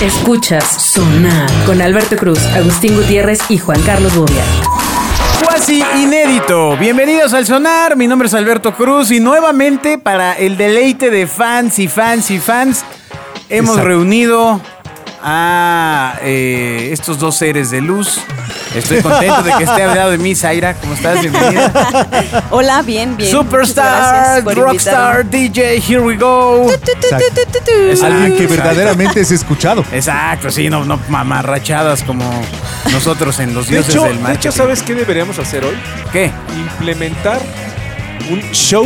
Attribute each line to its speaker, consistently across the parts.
Speaker 1: Escuchas Sonar con Alberto Cruz, Agustín Gutiérrez y Juan Carlos Bobia.
Speaker 2: Cuasi inédito. Bienvenidos al Sonar. Mi nombre es Alberto Cruz y nuevamente para el deleite de fans y fans y fans hemos
Speaker 3: Exacto.
Speaker 2: reunido a eh, estos dos seres de luz. Estoy contento de que esté al lado de mí, Zaira. ¿Cómo estás? Bienvenida.
Speaker 4: Hola, bien, bien.
Speaker 2: Superstar, rockstar, DJ, here we go.
Speaker 3: Exacto, Alguien que verdaderamente es escuchado.
Speaker 2: Exacto, sí, no, no mamarrachadas como nosotros en los
Speaker 5: De
Speaker 2: dioses
Speaker 5: hecho,
Speaker 2: del
Speaker 5: de
Speaker 2: marketing.
Speaker 5: hecho, ¿sabes qué deberíamos hacer hoy?
Speaker 2: ¿Qué?
Speaker 5: Implementar un show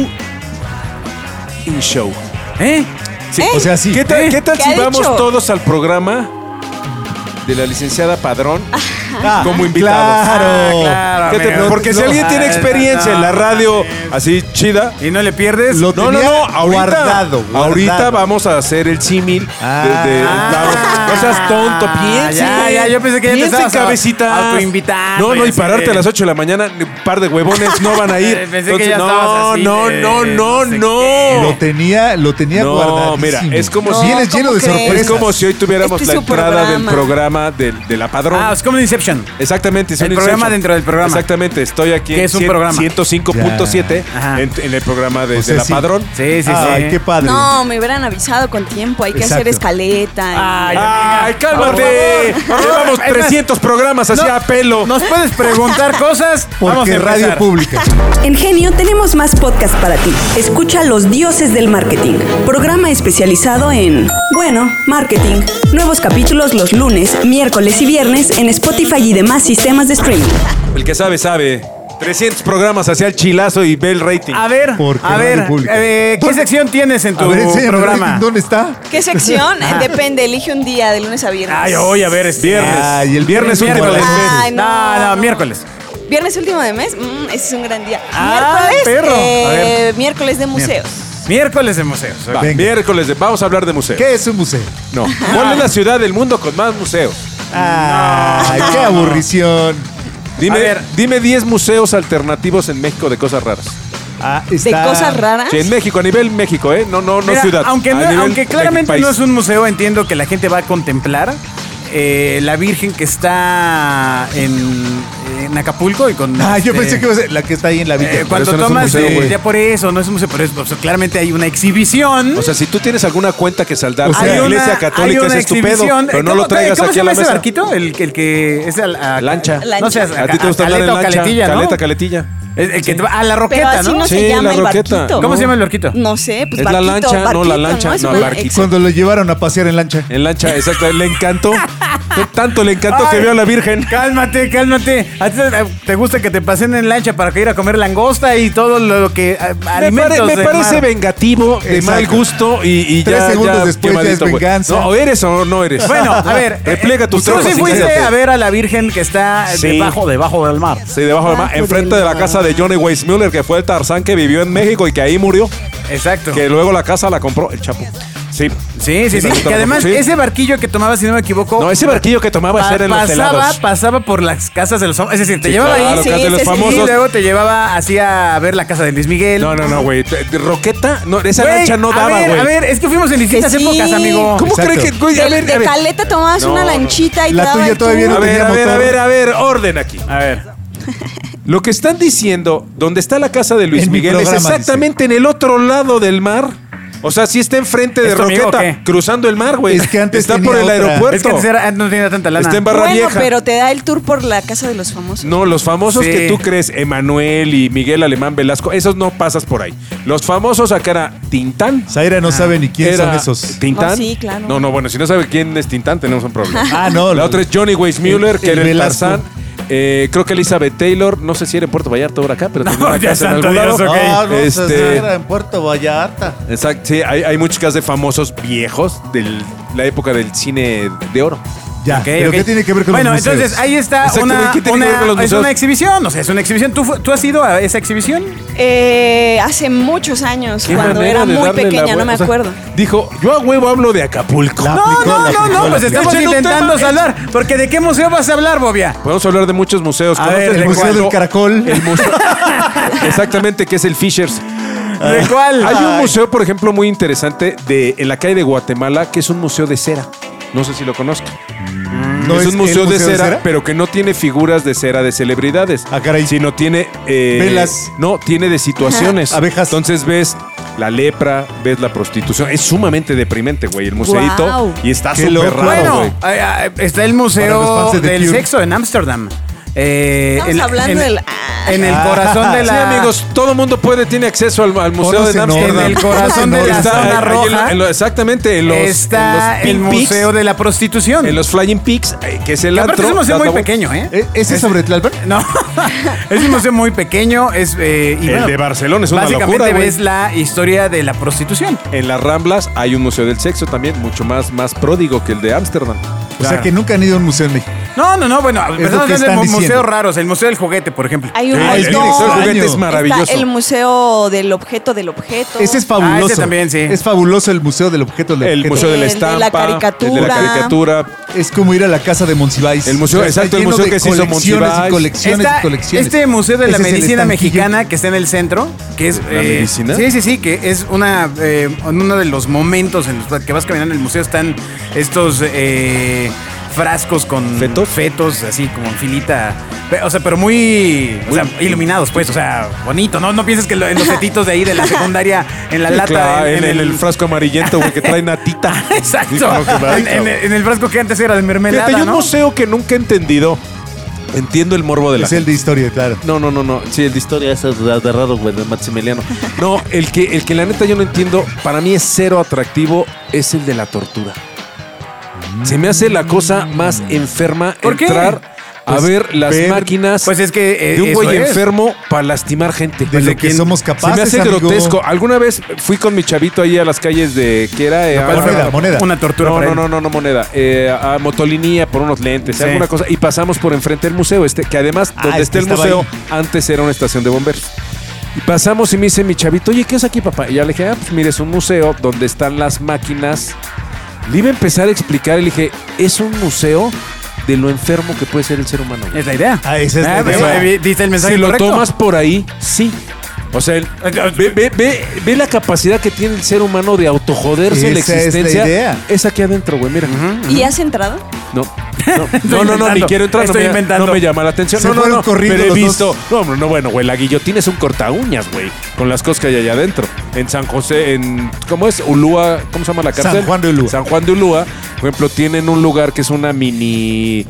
Speaker 5: in show.
Speaker 2: ¿Eh?
Speaker 5: Sí.
Speaker 3: O sea, sí.
Speaker 5: ¿Qué tal,
Speaker 2: ¿Eh?
Speaker 5: qué tal
Speaker 4: ¿Qué
Speaker 5: si vamos
Speaker 4: dicho?
Speaker 5: todos al programa de la licenciada Padrón como invitados?
Speaker 3: Claro.
Speaker 2: Ah, claro,
Speaker 5: ¿Qué te-
Speaker 2: amigo.
Speaker 5: porque si
Speaker 2: No,
Speaker 5: alguien tiene
Speaker 2: ah,
Speaker 5: experiencia
Speaker 2: no,
Speaker 5: en la radio así chida,
Speaker 2: ¿Y no le pierdes?
Speaker 3: Lo
Speaker 5: no, no,
Speaker 3: tenía
Speaker 5: no, ahorita,
Speaker 3: guardado, guardado.
Speaker 5: ahorita vamos a hacer el símil
Speaker 3: Ah.
Speaker 5: de, de- vamos, no seas tonto, piensa.
Speaker 2: ya, ya, yo pensé que ya te
Speaker 5: Piensa,
Speaker 2: estabas
Speaker 5: cabecita.
Speaker 2: autoinvitando
Speaker 5: No, no,
Speaker 2: y así
Speaker 5: pararte
Speaker 2: de-
Speaker 5: a las 8 de la mañana, un par de huevones no van a ir.
Speaker 2: Pensé que ya
Speaker 5: no,
Speaker 2: estabas así
Speaker 5: no,
Speaker 2: de-
Speaker 5: no, no,
Speaker 2: no sé
Speaker 5: no.
Speaker 3: Lo tenía, lo tenía
Speaker 5: No,
Speaker 3: guardadísimo.
Speaker 5: mira, es como si
Speaker 3: Vienes
Speaker 4: ¿cómo
Speaker 3: lleno de
Speaker 4: crees?
Speaker 3: sorpresas.
Speaker 5: es como si hoy tuviéramos
Speaker 4: Este
Speaker 5: la
Speaker 4: su
Speaker 5: entrada del
Speaker 4: programa.
Speaker 5: programa de, de la Padrón.
Speaker 2: Ah, es como un Inception.
Speaker 5: Exactamente, es
Speaker 2: El
Speaker 5: un
Speaker 2: programa
Speaker 5: Inception.
Speaker 2: dentro del programa.
Speaker 5: Exactamente, estoy aquí
Speaker 2: ¿Qué
Speaker 5: en
Speaker 2: es un
Speaker 5: cien-
Speaker 2: programa?
Speaker 5: 105.7
Speaker 2: Ajá.
Speaker 5: en, en el programa de,
Speaker 3: O sea,
Speaker 5: de la
Speaker 3: sí.
Speaker 5: Padrón.
Speaker 2: Sí, sí,
Speaker 3: Ay,
Speaker 2: sí.
Speaker 3: qué padre.
Speaker 4: No, me hubieran avisado con tiempo. Hay que
Speaker 3: Exacto.
Speaker 4: hacer escaleta. y-
Speaker 2: Ay,
Speaker 5: ¡Ay, cálmate! Llevamos
Speaker 2: Es más,
Speaker 5: 300 programas así
Speaker 2: no,
Speaker 5: a pelo.
Speaker 2: ¿Nos puedes preguntar cosas? Vamos
Speaker 3: Porque
Speaker 2: a
Speaker 3: radio pública.
Speaker 1: En Genio tenemos más podcast para ti. Escucha Los Dioses del Marketing, programa especializado en, bueno, marketing. Nuevos capítulos los lunes, miércoles y viernes en Spotify y demás sistemas de streaming.
Speaker 5: El que sabe, sabe. 300 programas hacia el chilazo y ve el rating.
Speaker 2: A ver,
Speaker 3: Porque
Speaker 2: a
Speaker 3: radio
Speaker 2: ver, eh, ¿qué sección tienes en tu
Speaker 3: A ver, enséñame,
Speaker 2: programa?
Speaker 3: ¿dónde está?
Speaker 4: ¿Qué sección? Depende, elige un día, de lunes a viernes.
Speaker 2: Ay, hoy, a ver, es viernes.
Speaker 3: Ay, el
Speaker 5: Viernes último del mes.
Speaker 4: Ay, no.
Speaker 2: No, no, miércoles.
Speaker 4: ¿Viernes último de mes? Mm, ese es un gran día.
Speaker 2: Ah,
Speaker 4: miércoles,
Speaker 2: perro. A
Speaker 4: eh,
Speaker 2: ver.
Speaker 4: miércoles de museos.
Speaker 2: Miércoles de museos.
Speaker 5: Va,
Speaker 3: Venga.
Speaker 5: miércoles, de- vamos a hablar de museos.
Speaker 3: ¿Qué es un museo?
Speaker 5: No. ¿Cuál es la ciudad del mundo con más museos?
Speaker 3: Ay, qué aburrición.
Speaker 5: Dime,
Speaker 2: A ver.
Speaker 5: dime 10 museos alternativos en México de cosas raras.
Speaker 3: Ah,
Speaker 4: ¿De
Speaker 3: está-
Speaker 4: cosas raras?
Speaker 5: Sí, en México, a nivel México, ¿eh? No, no, no
Speaker 2: Mira,
Speaker 5: ciudad.
Speaker 2: Aunque,
Speaker 5: a
Speaker 2: no-
Speaker 5: nivel
Speaker 2: aunque
Speaker 5: de
Speaker 2: claramente
Speaker 5: país.
Speaker 2: no es un museo, entiendo que la gente va a contemplar eh, la Virgen que está en, en Acapulco y con.
Speaker 3: Ah, yo
Speaker 2: este,
Speaker 3: pensé que iba a ser la que está ahí en la villa.
Speaker 2: eh, cuando
Speaker 5: eso no es un
Speaker 2: tomas,
Speaker 5: museo,
Speaker 2: eh, ya por eso, no es un museo, pero es- o sea, claramente hay una exhibición.
Speaker 5: O sea, si tú tienes alguna cuenta que saldar
Speaker 3: O sea,
Speaker 5: la
Speaker 2: hay
Speaker 5: iglesia
Speaker 2: una-
Speaker 5: católica, ese es
Speaker 2: exhibición.
Speaker 5: Pero no
Speaker 2: ¿Cómo-
Speaker 5: lo traigas
Speaker 2: ¿Cómo
Speaker 5: aquí
Speaker 2: se
Speaker 5: a
Speaker 2: llama
Speaker 5: la
Speaker 2: ese
Speaker 5: mesa.
Speaker 2: barquito? El, que- el que es al- a,
Speaker 5: Lancha.
Speaker 2: No seas
Speaker 4: Lancha.
Speaker 5: A ti te gusta andar en lancha.
Speaker 2: caletilla, ¿no?
Speaker 5: Caleta, caletilla.
Speaker 2: El, el que te va a la
Speaker 4: Pero
Speaker 2: roqueta,
Speaker 4: así no,
Speaker 2: ¿no?
Speaker 5: Sí,
Speaker 4: se llama
Speaker 5: la
Speaker 4: el
Speaker 5: roqueta.
Speaker 4: barquito.
Speaker 2: ¿Cómo se llama el barquito?
Speaker 4: No sé, pues
Speaker 5: Es la
Speaker 4: barquito,
Speaker 5: lancha, no, la lancha,
Speaker 4: Es
Speaker 5: no,
Speaker 4: una-
Speaker 5: barquito.
Speaker 3: Cuando lo llevaron a pasear en lancha.
Speaker 5: En lancha, exacto. Le encantó. Tanto le encantó que
Speaker 2: Ay,
Speaker 5: vio a la Virgen.
Speaker 2: Cálmate, cálmate. ¿A ti te- te gusta que te pasen en lancha para que ir a comer langosta y todo lo que a-
Speaker 5: Me,
Speaker 2: alimentos
Speaker 5: pare- me
Speaker 2: del
Speaker 5: parece
Speaker 2: mar?
Speaker 5: vengativo, de
Speaker 3: Exacto.
Speaker 5: mal gusto y, y
Speaker 3: Tres
Speaker 5: ya,
Speaker 3: segundos
Speaker 5: ya
Speaker 3: después ya es
Speaker 5: quemadito, güey.
Speaker 3: venganza.
Speaker 5: No, o eres o no eres.
Speaker 2: Bueno, a ver.
Speaker 5: Repliega
Speaker 2: eh,
Speaker 5: tus
Speaker 2: Tú sí
Speaker 5: y
Speaker 2: fuiste
Speaker 5: cállate.
Speaker 2: a ver a la Virgen que está
Speaker 5: Sí.
Speaker 2: debajo, debajo del mar.
Speaker 5: Sí, debajo del mar, enfrente
Speaker 4: del
Speaker 5: de la
Speaker 4: mar.
Speaker 5: casa de Johnny Weissmuller, que fue el Tarzán que vivió en México y que ahí murió.
Speaker 2: Exacto.
Speaker 5: Que luego la casa la compró el Chapo. Sí.
Speaker 2: Sí, sí, sí.
Speaker 5: Sí,
Speaker 2: Que además,
Speaker 5: sí.
Speaker 2: ese barquillo que tomaba, si no me equivoco.
Speaker 5: No, ese barquillo que tomaba
Speaker 2: pa-
Speaker 5: era en los
Speaker 2: pasaba,
Speaker 5: helados.
Speaker 2: pasaba por las casas de los famosos. Es decir, te
Speaker 5: Sí,
Speaker 2: llevaba
Speaker 5: claro,
Speaker 2: ahí.
Speaker 5: de los famosos.
Speaker 2: Y luego te llevaba así a ver la casa de Luis Miguel.
Speaker 5: No, no, no, güey. Roqueta, no, esa lancha no daba, güey.
Speaker 2: A ver, es que fuimos en distintas épocas, amigo.
Speaker 5: ¿Cómo
Speaker 3: Exacto.
Speaker 5: cree que, güey? A
Speaker 4: De,
Speaker 5: ver,
Speaker 4: de
Speaker 5: a ver.
Speaker 4: caleta tomabas
Speaker 5: No,
Speaker 4: una lanchita y
Speaker 3: La
Speaker 4: te daba
Speaker 3: tuya todavía no
Speaker 5: A ver, a ver, a ver, a ver, orden aquí.
Speaker 2: A ver.
Speaker 5: Lo que están diciendo, donde está la casa de Luis
Speaker 3: En mi
Speaker 5: Miguel, es
Speaker 3: programa,
Speaker 5: exactamente en el otro lado del mar. O sea, si está enfrente de
Speaker 2: ¿Es tu amigo
Speaker 5: Roqueta,
Speaker 2: o qué?
Speaker 5: cruzando el mar, güey.
Speaker 3: Es que antes
Speaker 5: está
Speaker 3: tenía
Speaker 5: por el
Speaker 3: otra.
Speaker 5: aeropuerto.
Speaker 2: Es que antes era- no tenía tanta lana.
Speaker 5: Está en Barra
Speaker 4: Bueno,
Speaker 5: Vieja.
Speaker 4: pero te da el tour por la casa de los famosos.
Speaker 5: No, los famosos
Speaker 2: Sí.
Speaker 5: que tú crees, Emanuel y Miguel Alemán Velasco, esos no pasas por ahí. Los famosos acá era Tintán.
Speaker 3: Zaira no sabe ni quién
Speaker 5: Era
Speaker 3: son esos.
Speaker 5: Tintán.
Speaker 4: No, sí, claro.
Speaker 5: No, no, bueno, si no sabe quién es Tintán, tenemos un problema.
Speaker 3: Ah, no.
Speaker 5: La otra es Johnny Weissmuller,
Speaker 3: El-
Speaker 5: que
Speaker 3: el
Speaker 5: era el
Speaker 3: Velasco.
Speaker 5: Tarzán. Eh, creo que Elizabeth Taylor, no sé si era en Puerto Vallarta ahora acá, pero tenía
Speaker 2: No,
Speaker 5: una
Speaker 2: ya
Speaker 5: casa en
Speaker 2: santo
Speaker 5: algún lado.
Speaker 2: Dios, ok.
Speaker 3: Ah, no,
Speaker 5: Este-
Speaker 3: este... era en Puerto Vallarta.
Speaker 5: Exacto, sí, hay, hay muchos casos de famosos viejos de la época del cine de oro.
Speaker 3: Ya, pero. ¿qué tiene que ver con
Speaker 2: Bueno,
Speaker 3: los museos?
Speaker 2: entonces ahí está
Speaker 5: Exacto,
Speaker 2: una,
Speaker 5: ¿qué tiene que ver con los
Speaker 2: es
Speaker 5: museos?
Speaker 2: una exhibición. O sea, es una exhibición. ¿Tú, fu- ¿Tú has ido a esa exhibición?
Speaker 4: Eh, hace muchos años,
Speaker 5: Qué
Speaker 4: cuando era muy pequeña, no me
Speaker 5: O sea,
Speaker 4: acuerdo.
Speaker 5: Dijo, yo a huevo hablo de Acapulco.
Speaker 2: No,
Speaker 3: aplicó,
Speaker 2: no, no, no, pues estamos intentando hablar. Porque ¿de qué museo vas a hablar, Bobia?
Speaker 5: Podemos hablar de muchos museos.
Speaker 2: A
Speaker 5: ¿Conoces
Speaker 2: ver,
Speaker 3: El
Speaker 2: ¿de
Speaker 3: Museo del Caracol.
Speaker 5: El museo. Exactamente, que es el Fishers.
Speaker 2: ¿De cuál?
Speaker 5: Hay un museo, por ejemplo, muy interesante de, en la calle de Guatemala, que es un museo de cera. No sé si lo conozco.
Speaker 3: ¿No
Speaker 5: es,
Speaker 3: es
Speaker 5: un museo, de,
Speaker 3: museo de
Speaker 5: cera, pero que no tiene figuras de cera de celebridades.
Speaker 3: Ah, caray.
Speaker 5: Sino tiene. eh,
Speaker 3: Velas.
Speaker 5: No, tiene de situaciones.
Speaker 3: Abejas.
Speaker 5: Entonces ves la lepra, ves la prostitución. Es sumamente deprimente, güey, el museito. Y está súper raro, güey.
Speaker 2: ay, ay, está el Museo del
Speaker 3: Cure.
Speaker 2: Sexo en Ámsterdam. Eh,
Speaker 4: Estamos
Speaker 2: en-
Speaker 4: hablando
Speaker 2: en-
Speaker 4: del-
Speaker 2: En el corazón de
Speaker 5: Sí,
Speaker 2: la...
Speaker 5: amigos, todo mundo puede, tiene acceso al, al Museo de Amsterdam.
Speaker 2: En el corazón de la
Speaker 5: Está
Speaker 2: zona
Speaker 5: ahí en lo-
Speaker 2: roja
Speaker 5: en lo- exactamente, en los,
Speaker 2: está
Speaker 5: en
Speaker 2: el
Speaker 5: los Peaks,
Speaker 2: Museo de la Prostitución.
Speaker 5: En los Flying Peaks, eh, que es el
Speaker 2: Que
Speaker 5: antro.
Speaker 2: es un museo muy pequeño, ¿eh?
Speaker 3: ¿E- ¿Ese es sobre Tlalpan?
Speaker 2: No, es un museo muy pequeño. Es, eh, y
Speaker 5: El
Speaker 2: bueno,
Speaker 5: de Barcelona es una
Speaker 2: Básicamente
Speaker 5: locura,
Speaker 2: ves la historia de la prostitución.
Speaker 5: En las Ramblas hay un museo del sexo también, mucho más, más pródigo que el de Ámsterdam.
Speaker 3: O sea que nunca han ido a un museo en México.
Speaker 2: No, no, no, bueno, empezamos mu-
Speaker 3: diciendo.
Speaker 2: museos raros, el Museo del Juguete, por ejemplo.
Speaker 4: Hay un
Speaker 3: Ah,
Speaker 5: el museo del juguete es maravilloso.
Speaker 4: Está el museo del objeto del objeto.
Speaker 3: Ese es
Speaker 2: Ah,
Speaker 3: fabuloso.
Speaker 2: ese también, sí.
Speaker 3: Es fabuloso el museo del objeto del
Speaker 5: El
Speaker 3: objeto.
Speaker 5: museo de la
Speaker 4: El de la
Speaker 5: estampa,
Speaker 4: caricatura.
Speaker 5: el de la caricatura.
Speaker 3: Es como ir a la casa de Monsiváis.
Speaker 5: El museo-
Speaker 3: O sea,
Speaker 5: exacto, el museo
Speaker 3: de
Speaker 5: que se hizo
Speaker 3: colecciones
Speaker 5: Monsiváis.
Speaker 3: y colecciones
Speaker 2: Está
Speaker 3: y colecciones.
Speaker 2: este Museo de la
Speaker 3: Ese el
Speaker 2: Medicina. Mexicana que está en el centro, que es...
Speaker 5: ¿La medicina?
Speaker 2: Sí, sí, sí, que es una... eh, en uno de los momentos en los que vas caminando en el museo están estos... eh, frascos con
Speaker 5: ¿Fetos?
Speaker 2: fetos así como en filita o sea pero muy o sea, iluminados pues o sea bonito no no pienses que lo- en los fetitos de ahí de la secundaria en la
Speaker 5: Sí,
Speaker 2: lata
Speaker 5: claro, en, el, frasco amarillento, güey, que trae natita.
Speaker 2: exacto en, el frasco que antes era de mermelada
Speaker 5: Fíjate, hay un
Speaker 2: ¿no?
Speaker 5: museo que nunca he entendido. Entiendo el morbo de la
Speaker 3: Es el de historia, claro.
Speaker 5: No, no, no, no. Sí, el de historia es raro, güey, de Maximiliano. No, el que, el que la neta yo no entiendo, para mí es cero atractivo, es el de la tortura. Se me hace la cosa más enferma
Speaker 2: ¿Por qué?
Speaker 5: entrar a
Speaker 3: Pues,
Speaker 5: ver las
Speaker 3: ver-
Speaker 5: máquinas
Speaker 2: pues es que eh,
Speaker 5: de un
Speaker 2: eso
Speaker 5: güey
Speaker 2: es.
Speaker 5: enfermo para lastimar gente.
Speaker 3: De lo que
Speaker 2: quién?
Speaker 3: somos
Speaker 5: Se me
Speaker 3: capaces,
Speaker 5: hace
Speaker 3: amigo.
Speaker 5: grotesco. Alguna vez fui con mi chavito ahí a las calles de ¿qué era? Eh.
Speaker 3: Moneda, moneda.
Speaker 2: una tortura
Speaker 5: no,
Speaker 2: para
Speaker 5: no,
Speaker 2: él.
Speaker 5: no, no, no, moneda. Eh, a Motolinía por unos lentes,
Speaker 2: Sí.
Speaker 5: alguna cosa. Y pasamos por enfrente del museo, este, que además,
Speaker 3: Ah,
Speaker 5: donde
Speaker 3: es
Speaker 5: está
Speaker 3: que
Speaker 5: el
Speaker 3: estaba
Speaker 5: museo, antes era una estación de bomberos. Y pasamos y me dice mi chavito, oye, ¿qué es aquí, papá? Y ya le dije, ah, pues mire, es un museo donde están las máquinas. Le iba a empezar a explicar y le dije, es un museo de lo enfermo que puede ser el ser humano. güey".
Speaker 2: es la idea
Speaker 3: Ah, esa es la
Speaker 2: Ah, pues,
Speaker 3: idea.
Speaker 2: dice el mensaje
Speaker 5: Si lo tomas por ahí, sí. O sea, el- ve, ve- ve- ve la capacidad que tiene el ser humano de autojoderse la
Speaker 3: Esa es la
Speaker 5: existencia.
Speaker 3: idea.
Speaker 5: Es aquí adentro, güey, mira.
Speaker 4: ¿Y has entrado?
Speaker 5: No. No, no, no, ni quiero entrar, no me,
Speaker 2: inventando.
Speaker 5: no me llama la atención.
Speaker 3: Se
Speaker 5: no, no, no, pero he visto. No, no, bueno, güey, la guillotina es un corta uñas, güey, con las cosas que hay allá adentro. En San José, en. ¿Cómo es? Ulúa, ¿cómo se llama la
Speaker 3: San
Speaker 5: cárcel?
Speaker 3: Juan de Ulúa.
Speaker 5: San Juan de Ulúa, por ejemplo, tienen un lugar que es una mini.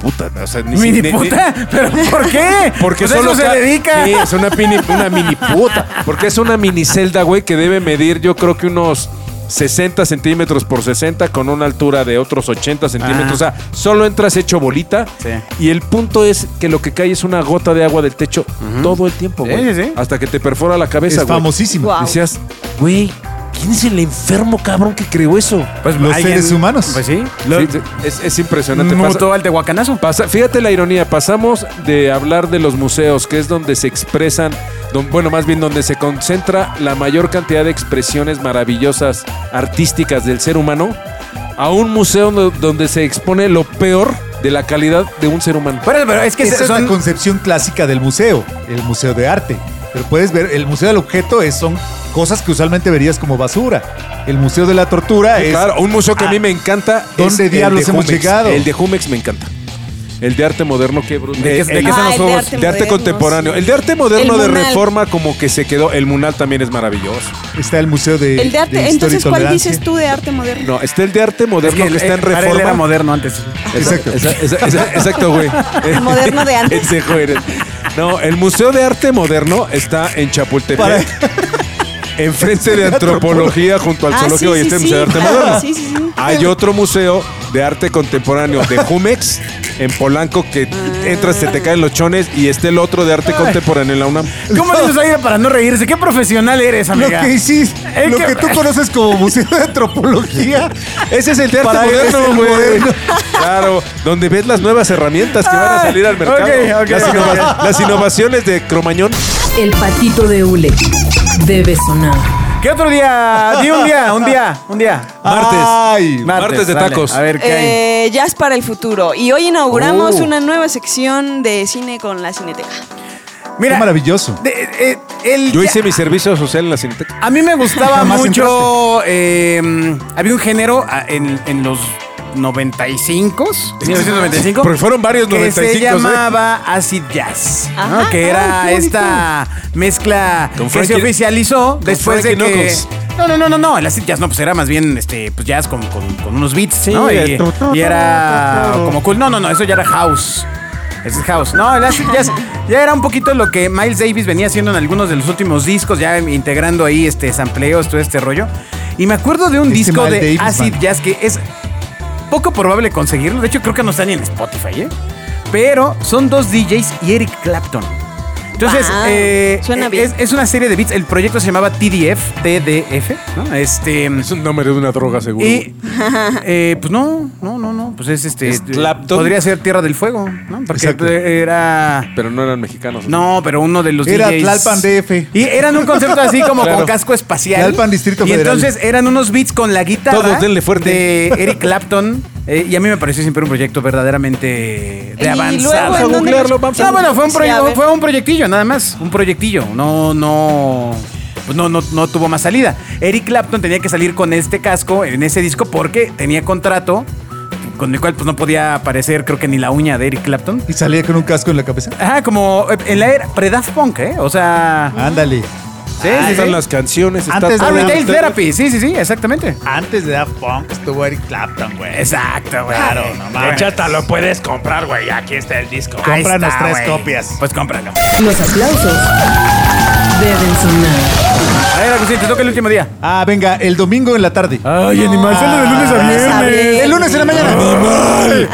Speaker 5: Puta, o sea, ni si-
Speaker 2: Mini
Speaker 5: ni-
Speaker 2: puta, pero ¿por qué?
Speaker 5: porque
Speaker 2: Pues
Speaker 5: solo
Speaker 2: eso se
Speaker 5: ca-
Speaker 2: dedica.
Speaker 5: Sí, es una mini, una mini puta. Porque es una mini celda, güey, que debe medir, yo creo que unos 60 centímetros por 60 con una altura de otros 80 centímetros.
Speaker 2: Ajá.
Speaker 5: O sea, solo entras hecho bolita.
Speaker 2: Sí.
Speaker 5: Y el punto es que lo que cae es una gota de agua del techo todo el tiempo, güey.
Speaker 2: sí, sí.
Speaker 5: Hasta que te perfora la cabeza,
Speaker 3: Es
Speaker 5: güey.
Speaker 3: famosísimo.
Speaker 4: Guau.
Speaker 5: Decías, güey, ¿quién es el enfermo cabrón que creó eso?
Speaker 2: Pues
Speaker 3: Los
Speaker 2: alguien-
Speaker 3: seres humanos.
Speaker 2: Pues sí. Lo-
Speaker 5: Sí, es, es impresionante.
Speaker 2: Mutó al tehuacanazo.
Speaker 5: Pasa- fíjate la ironía, pasamos de hablar de los museos, que es donde se expresan, don- bueno, más bien donde se concentra la mayor cantidad de expresiones maravillosas artísticas del ser humano, a un museo do- donde se expone lo peor de la calidad de un ser humano.
Speaker 2: Pero, pero es que
Speaker 3: Esa es la concepción clásica del museo, el museo de arte. Pero puedes ver, el museo del objeto es, son cosas que usualmente verías como basura. El museo de la tortura es...
Speaker 5: Claro, un museo que a mí
Speaker 3: Ah,
Speaker 5: me encanta.
Speaker 3: ¿dónde
Speaker 5: es el
Speaker 3: diablos
Speaker 5: de
Speaker 3: hemos
Speaker 5: Jumex.
Speaker 3: llegado?
Speaker 5: El de Jumex me encanta. El de arte moderno, qué bruto.
Speaker 2: ¿De qué- son
Speaker 4: Ah,
Speaker 2: los
Speaker 4: de
Speaker 2: juegos?
Speaker 4: arte
Speaker 5: de arte
Speaker 4: moderno,
Speaker 5: contemporáneo.
Speaker 4: sí.
Speaker 5: El de arte moderno de reforma como que se quedó. El Munal también es maravilloso.
Speaker 3: Está el museo de...
Speaker 4: El de arte. Entonces, ¿cuál dices tú de arte moderno?
Speaker 5: No, está el de arte
Speaker 2: Es
Speaker 5: moderno que, está en
Speaker 2: para él
Speaker 5: reforma.
Speaker 2: era moderno antes.
Speaker 3: Exacto.
Speaker 5: Exacto, güey.
Speaker 4: El moderno de antes.
Speaker 5: No, el Museo de Arte Moderno está en Chapultepec.
Speaker 3: Para-
Speaker 5: Enfrente de antropología junto al
Speaker 4: Ah,
Speaker 5: zoológico
Speaker 4: sí,
Speaker 5: y
Speaker 4: sí, sí,
Speaker 5: Museo de Arte. Moderno.
Speaker 4: Sí, sí, sí.
Speaker 5: Hay otro museo de arte contemporáneo de Jumex en Polanco que entras, se te caen los chones y está el otro de arte contemporáneo en la UNAM.
Speaker 2: ¿Cómo le dices a para no reírse? ¿Qué profesional eres,
Speaker 3: Lo
Speaker 2: amiga?
Speaker 3: que hiciste,
Speaker 2: Es
Speaker 3: lo
Speaker 2: que-
Speaker 3: que tú conoces como museo de antropología.
Speaker 5: Ese es el de arte
Speaker 3: Para él es
Speaker 5: moderno,
Speaker 3: el
Speaker 5: güey.
Speaker 3: moderno.
Speaker 5: Claro, donde ves las nuevas herramientas que van a salir al mercado.
Speaker 2: ok, ok,
Speaker 5: las,
Speaker 2: ok.
Speaker 5: innova- las innovaciones de Cromañón.
Speaker 6: El patito de hule debe sonar.
Speaker 2: ¿Qué otro día? Di un día, un día, un día.
Speaker 5: Martes.
Speaker 3: Ay,
Speaker 5: Martes de
Speaker 2: dale.
Speaker 5: tacos.
Speaker 2: A ver qué hay.
Speaker 4: Eh, Jazz para el futuro. Y hoy inauguramos
Speaker 5: Oh.
Speaker 4: una nueva sección de cine con la Cineteca.
Speaker 3: qué maravilloso.
Speaker 2: de- eh, el-
Speaker 5: Yo hice mi servicio social en la Cineteca.
Speaker 2: A mí me gustaba
Speaker 3: Jamás
Speaker 2: mucho. eh, había un género ah, en, en los 95, 1995.
Speaker 5: Porque fueron varios
Speaker 2: que
Speaker 5: 95,
Speaker 2: se
Speaker 5: ¿eh?
Speaker 2: llamaba Acid Jazz, que era
Speaker 4: Ah,
Speaker 2: esta mezcla que se oficializó después de que...
Speaker 5: Knuckles.
Speaker 2: No, no, no, no, no, el Acid Jazz no, pues era más bien este, pues jazz con, con- con unos beats,
Speaker 5: Sí,
Speaker 2: ¿no? Y,
Speaker 5: el tu, tu,
Speaker 2: y era como cool. No, no, no, eso ya era house. Ese es house. No, el acid jazz ya era un poquito lo que Miles Davis venía haciendo en algunos de los últimos discos, ya integrando ahí este sampleos, todo este rollo. Y me acuerdo de un
Speaker 3: Ese
Speaker 2: disco de
Speaker 3: Davis,
Speaker 2: acid
Speaker 3: man.
Speaker 2: jazz que es poco probable conseguirlo. De hecho, creo que no está ni en Spotify, ¿eh? Pero son dos DJs y Eric Clapton. Entonces,
Speaker 4: Wow,
Speaker 2: eh,
Speaker 4: suena
Speaker 2: es,
Speaker 4: bien.
Speaker 2: es una serie de beats. El proyecto se llamaba TDF, TDF, ¿no? Este.
Speaker 5: Es un nombre de una droga, seguro.
Speaker 2: Y eh, pues no, no, no, no, pues es este
Speaker 5: ¿Es Clapton?
Speaker 2: podría ser Tierra del Fuego, ¿no? Porque
Speaker 3: Exacto.
Speaker 2: era
Speaker 5: Pero no eran mexicanos.
Speaker 2: no, pero uno de los
Speaker 3: Era
Speaker 2: DJs.
Speaker 3: Tlalpan DF.
Speaker 2: Y eran un concepto así como
Speaker 5: Claro.
Speaker 2: con casco espacial.
Speaker 3: Tlalpan Distrito
Speaker 2: y
Speaker 3: Federal.
Speaker 2: entonces eran unos beats con la guitarra
Speaker 5: Todos denle fuerte.
Speaker 2: de Eric Clapton. eh, y a mí me pareció siempre un proyecto verdaderamente de avanzada.
Speaker 4: luego, ¿en
Speaker 5: Vamos a googlearlo,
Speaker 4: los-
Speaker 5: vamos a
Speaker 2: No, bueno, fue un, proye- fue un proyectillo, nada más. Un proyectillo. No, no. Pues no, no, no tuvo más salida. Eric Clapton tenía que salir con este casco en ese disco porque tenía contrato con el cual pues no podía aparecer, creo que ni la uña de Eric Clapton.
Speaker 3: Y salía con un casco en la cabeza.
Speaker 2: Ajá, como en la era pre-Daft Punk, ¿eh? O sea.
Speaker 3: Ándale.
Speaker 2: Sí,
Speaker 5: Ahí
Speaker 2: sí,
Speaker 5: están
Speaker 2: sí.
Speaker 5: las canciones. está
Speaker 3: Antes de
Speaker 2: Ah,
Speaker 5: todo.
Speaker 3: la-
Speaker 2: Retail Therapy, sí, sí, sí, exactamente.
Speaker 3: Antes de Daft Punk estuvo Eric Clapton, güey.
Speaker 2: Exacto, güey.
Speaker 3: Claro, no mames.
Speaker 5: Chata, lo puedes comprar, güey. Aquí está el disco.
Speaker 3: Cómpranos
Speaker 2: está,
Speaker 3: tres copias.
Speaker 2: Pues cómpralo.
Speaker 6: Los aplausos deben sonar.
Speaker 2: A ver, Agustín, te toca el último día.
Speaker 3: Ah, venga, el domingo en la tarde.
Speaker 5: Ay, animal, sale de lunes a
Speaker 4: lunes a
Speaker 5: viernes.
Speaker 4: viernes.
Speaker 3: El lunes en la mañana.
Speaker 5: Animal.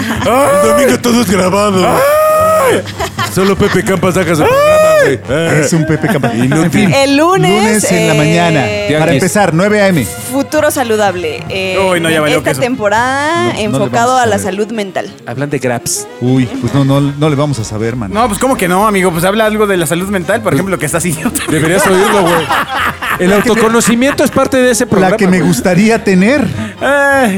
Speaker 5: El domingo todo es grabado. Solo Pepe Campa saca su programa, güey.
Speaker 3: Es un Pepe. En fin,
Speaker 4: El lunes,
Speaker 3: Lunes en la
Speaker 4: eh,
Speaker 3: mañana. Para
Speaker 5: Tianguis.
Speaker 3: empezar, 9 a.m.
Speaker 4: Futuro saludable. Eh,
Speaker 2: Uy, no, ya valió
Speaker 4: esta
Speaker 2: queso.
Speaker 4: temporada
Speaker 3: No, no le
Speaker 4: enfocado
Speaker 3: vamos a
Speaker 4: a la
Speaker 3: saber.
Speaker 4: salud mental.
Speaker 5: Hablan de Graps.
Speaker 3: Uy, pues no, no, no le vamos a saber, man.
Speaker 2: No, pues ¿cómo que no, amigo? Pues habla algo de la salud mental, por ejemplo, que estás idiota.
Speaker 5: Deberías oírlo, güey. El autoconocimiento es parte de ese programa.
Speaker 3: la que me
Speaker 5: güey.
Speaker 3: gustaría tener.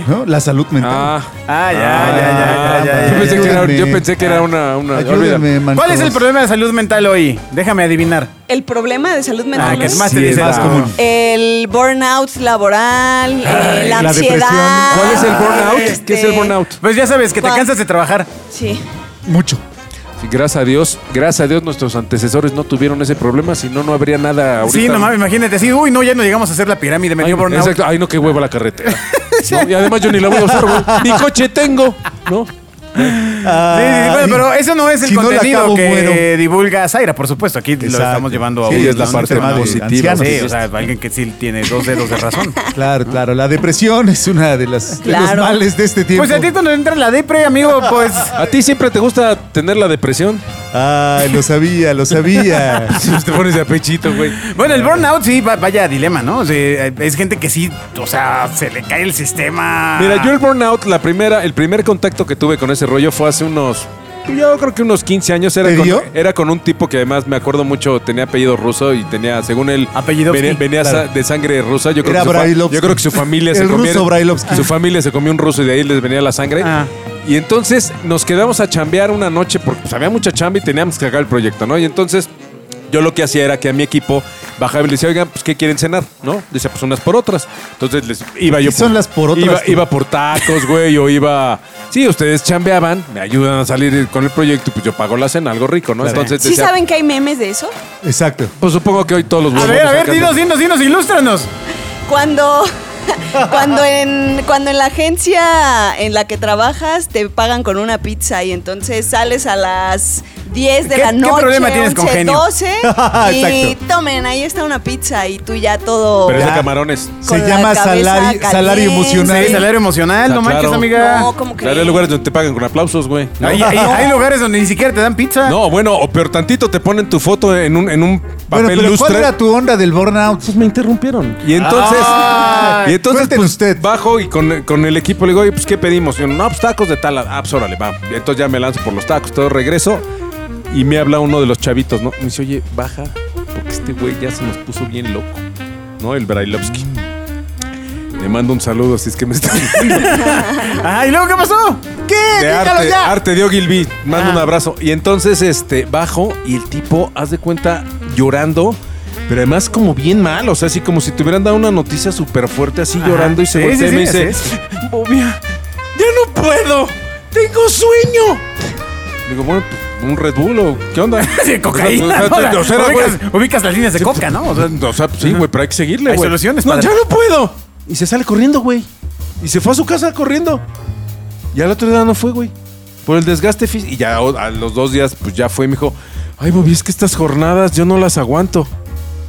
Speaker 3: ¿no? La salud mental.
Speaker 5: Ah.
Speaker 2: Ah, ya, ya, ya, ya, ya,
Speaker 5: Yo pensé, que era,
Speaker 3: Ayúdenme.
Speaker 5: yo pensé que era una. una.
Speaker 2: ¿Cuál es el problema de salud mental hoy? Déjame adivinar.
Speaker 4: El problema de salud mental.
Speaker 2: Ah, que es más
Speaker 3: Sí,
Speaker 2: te
Speaker 3: es
Speaker 2: dice
Speaker 3: más común.
Speaker 4: El burnout laboral, eh, la,
Speaker 3: la
Speaker 4: ansiedad.
Speaker 3: depresión.
Speaker 5: ¿Cuál es el burnout?
Speaker 4: Este,
Speaker 5: ¿Qué es el burnout?
Speaker 2: Pues ya sabes, que te cansas de trabajar.
Speaker 4: Sí.
Speaker 3: Mucho.
Speaker 5: Sí, gracias a Dios, gracias a Dios nuestros antecesores no tuvieron ese problema, si no, no habría nada ahorita.
Speaker 2: Sí, nomás imagínate así, uy, no, ya no llegamos a hacer la pirámide, me
Speaker 5: Ay,
Speaker 2: dio burnout.
Speaker 5: exacto. Ay, no, qué huevo la carretera. ¿No? Y además yo ni la voy a usar, güey. Ni coche tengo, ¿no?
Speaker 2: Sí, sí, sí, bueno, pero eso no es el
Speaker 3: Si
Speaker 2: contenido
Speaker 3: acabo,
Speaker 2: que divulga Zaira, por supuesto. Aquí lo estamos llevando a
Speaker 3: Sí,
Speaker 2: un-
Speaker 5: es la
Speaker 2: un
Speaker 5: parte
Speaker 3: de
Speaker 5: positiva.
Speaker 2: Sí, o sea, alguien que sí tiene dos dedos de razón.
Speaker 3: Claro, claro. La depresión es una de, las, de los males de este tiempo.
Speaker 2: Pues a ti cuando entra la depre, amigo, pues...
Speaker 5: ¿A ti siempre te gusta tener la depresión?
Speaker 3: Ay, lo sabía, lo sabía.
Speaker 5: te pones de pechito, güey.
Speaker 2: Bueno, el burnout sí, va- vaya dilema, ¿no? O sea, es gente que sí, o sea, se le cae el sistema.
Speaker 5: Mira, yo el burnout, la primera, el primer contacto que tuve con ese rollo fue hace unos. Yo creo que unos 15 años era
Speaker 3: ¿Te
Speaker 5: con,
Speaker 3: dio?
Speaker 5: era con un tipo que además me acuerdo mucho, tenía apellido ruso y tenía, según él,
Speaker 2: Apellidovsky.
Speaker 5: venía, venía
Speaker 3: Claro.
Speaker 5: sa- de sangre rusa. Yo creo,
Speaker 3: Era
Speaker 5: que su, fa-
Speaker 3: Brailovsky.
Speaker 5: yo creo que su familia se
Speaker 3: El
Speaker 5: comió.
Speaker 3: ruso Brailovsky.
Speaker 5: Su familia se comió un ruso y de ahí les venía la sangre.
Speaker 2: Ah.
Speaker 5: Y entonces nos quedamos a chambear una noche porque pues, había mucha chamba y teníamos que sacar el proyecto, ¿no? Y entonces yo lo que hacía era que a mi equipo bajaba y le decía, oigan, pues ¿qué quieren cenar? ¿No? Decía, pues unas por otras. Entonces les iba yo
Speaker 3: ¿Qué son las por otras,
Speaker 5: Iba, iba por tacos, güey, o iba... Sí, ustedes chambeaban, me ayudan a salir con el proyecto y pues yo pago la cena, algo rico, ¿no? Entonces
Speaker 4: ¿Sí
Speaker 5: decía,
Speaker 4: saben que hay memes de eso?
Speaker 3: Exacto.
Speaker 5: pues supongo que hoy todos los
Speaker 2: A ver, a ver, dinos, dinos, dinos, ilústranos.
Speaker 4: Cuando, cuando, en, cuando en la agencia en la que trabajas te pagan con una pizza y entonces sales a las 10 de
Speaker 2: ¿Qué-
Speaker 4: la
Speaker 2: qué
Speaker 4: noche,
Speaker 2: problema tienes con
Speaker 4: 11,
Speaker 2: genio?
Speaker 4: 12 y tomen, ahí está una pizza y tú ya todo...
Speaker 5: Pero es de camarones.
Speaker 4: Con
Speaker 3: Se
Speaker 4: la
Speaker 3: llama
Speaker 4: cabeza
Speaker 3: salario, salario emocional.
Speaker 2: Sí, salario emocional,
Speaker 5: Ah,
Speaker 2: no manches,
Speaker 5: claro.
Speaker 2: amiga.
Speaker 4: No, como que...
Speaker 5: Claro, hay lugares donde te pagan con aplausos, güey. ¿no?
Speaker 2: Hay, hay- hay lugares donde ni siquiera te dan pizza.
Speaker 5: No, bueno, o peor tantito te ponen tu foto en un, en un papel
Speaker 3: Bueno, pero
Speaker 5: lustre.
Speaker 3: ¿cuál era tu onda del burnout?
Speaker 5: Pues me interrumpieron. Y entonces, y entonces pues,
Speaker 3: usted.
Speaker 5: bajo y con, con el equipo le digo, oye, pues ¿qué pedimos? Y yo, no, pues tacos de tal. Ah, pues órale, va. Entonces ya me lanzo por los tacos, todo regreso. Y me habla uno de los chavitos, ¿no? Me dice, oye, baja, porque este güey ya se nos puso bien loco. ¿No? El Brailovsky. Le mando un saludo si es que me está
Speaker 2: Ah, ¿y luego qué pasó? ¿Qué?
Speaker 5: de arte,
Speaker 2: ya.
Speaker 5: arte de Ogilvy. Mando
Speaker 2: Ah.
Speaker 5: un abrazo. Y entonces, este, bajo y el tipo, haz de cuenta, llorando. Pero además como bien mal, o sea, así como si te hubieran dado una noticia súper fuerte, así
Speaker 2: Ajá.
Speaker 5: llorando y se
Speaker 2: Sí,
Speaker 5: voltea
Speaker 2: sí,
Speaker 5: y me
Speaker 2: sí,
Speaker 5: dice, Bobia, ya no puedo, tengo sueño. Digo, bueno, pues, un Red Bull o qué onda.
Speaker 2: Sí, cocaína.
Speaker 5: O sea,
Speaker 2: ¿no?
Speaker 5: o sea, era,
Speaker 2: ubicas, las líneas de coca, ¿no? O sea,
Speaker 5: O sea, pues, sí, güey, pero hay que seguirle,
Speaker 2: Hay
Speaker 5: güey.
Speaker 2: soluciones,
Speaker 5: No,
Speaker 2: padre.
Speaker 5: ya no puedo. Y se sale corriendo, güey. Y se fue a su casa corriendo. Y al otro día no fue, güey. Por el desgaste físico. Y ya a los dos días, pues ya fue y me dijo, ay, Bobby, es que estas jornadas yo no las aguanto.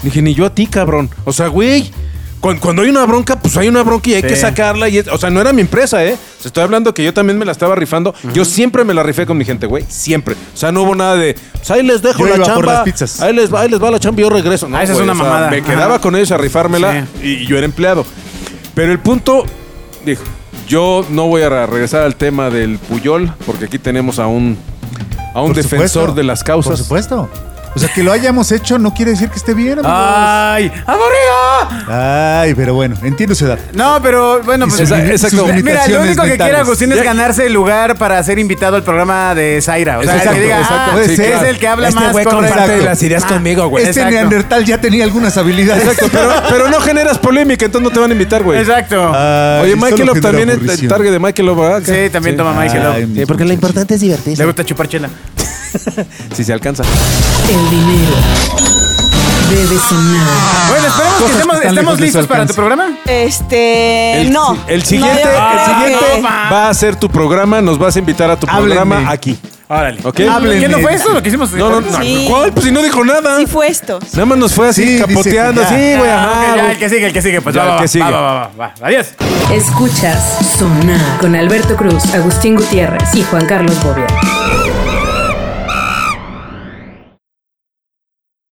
Speaker 5: Dije, ni yo a ti, cabrón. O sea, güey, cuando, cuando hay una bronca, pues hay una bronca y hay
Speaker 2: Sí.
Speaker 5: que sacarla. Y es- o sea, no era mi empresa, ¿eh? O sea, estoy hablando que yo también me la estaba rifando. Yo siempre me la rifé con mi gente, güey. Siempre. O sea, no hubo nada de, pues ahí les dejo
Speaker 3: Yo
Speaker 5: la
Speaker 3: iba
Speaker 5: chamba.
Speaker 3: por las pizzas.
Speaker 5: Ahí les va, ahí les va la chamba y yo regreso. No,
Speaker 2: Ah, esa es una
Speaker 5: o sea,
Speaker 2: mamada.
Speaker 5: Me quedaba
Speaker 2: Ajá.
Speaker 5: con ellos a rifármela y yo era empleado. Pero el punto, dijo, yo no voy a regresar al tema del Puyol, porque aquí tenemos a un, a un
Speaker 3: Por
Speaker 5: defensor
Speaker 3: supuesto,
Speaker 5: de las
Speaker 3: Por
Speaker 5: causas.
Speaker 3: supuesto. O sea, que lo hayamos hecho no quiere decir que esté bien, amigos.
Speaker 2: ¡Ay! ¡Aburrido!
Speaker 3: Ay, pero bueno, entiendo su edad.
Speaker 2: No, pero bueno,
Speaker 3: Y
Speaker 2: pues.
Speaker 3: sus limi-
Speaker 5: exacto.
Speaker 3: sus
Speaker 2: Mira, lo único que quiere. Agustín es ganarse el lugar para ser invitado al programa de Zaira. O sea,
Speaker 3: Exacto,
Speaker 2: que diga,
Speaker 3: exacto.
Speaker 2: ah, sí, es el que habla
Speaker 7: Este
Speaker 2: más
Speaker 7: güey
Speaker 2: con
Speaker 7: comparte
Speaker 3: Exacto.
Speaker 7: las ideas conmigo, güey.
Speaker 3: Este
Speaker 2: Exacto.
Speaker 3: Neandertal ya tenía algunas habilidades.
Speaker 5: Exacto, pero, pero no generas polémica, entonces no te van a invitar, güey.
Speaker 2: Exacto.
Speaker 3: Ay,
Speaker 5: Oye,
Speaker 3: solo
Speaker 5: Michael Love
Speaker 3: genera
Speaker 5: también es
Speaker 3: aburrición.
Speaker 5: el target de Michael Love, ¿verdad?
Speaker 2: Sí, también toma Michael Love.
Speaker 3: Ay,
Speaker 7: Sí, porque lo importante es
Speaker 2: Le
Speaker 7: divertirse.
Speaker 2: gusta chupar chela.
Speaker 5: Si se alcanza.
Speaker 6: El dinero debe sonar.
Speaker 2: Bueno, esperemos que
Speaker 3: Cosas que
Speaker 2: estemos, listos para tu programa.
Speaker 4: Este.
Speaker 5: El,
Speaker 4: no.
Speaker 5: el siguiente,
Speaker 4: No,
Speaker 5: el siguiente va a ser tu programa, nos vas a invitar a tu
Speaker 3: Háblenme.
Speaker 5: programa aquí.
Speaker 2: Órale.
Speaker 5: ¿Ok?
Speaker 2: ¿Qué no fue eso lo que hicimos?
Speaker 5: No, no, no.
Speaker 4: Sí.
Speaker 5: ¿Cuál? Pues si no dijo nada.
Speaker 4: Sí fue esto.
Speaker 5: Nada más nos fue así
Speaker 3: Sí, dice
Speaker 5: capoteando.
Speaker 3: que ya.
Speaker 5: Sí, güey,
Speaker 2: Ah,
Speaker 5: ajá.
Speaker 2: ok, ya,
Speaker 5: güey.
Speaker 2: el que sigue, el que sigue. Pues
Speaker 5: Ya,
Speaker 2: va,
Speaker 5: el que
Speaker 2: va,
Speaker 5: sigue.
Speaker 2: Va, va, va, va. Adiós.
Speaker 6: Escuchas Sonar con Alberto Cruz, Agustín Gutiérrez y Juan Carlos Bobia.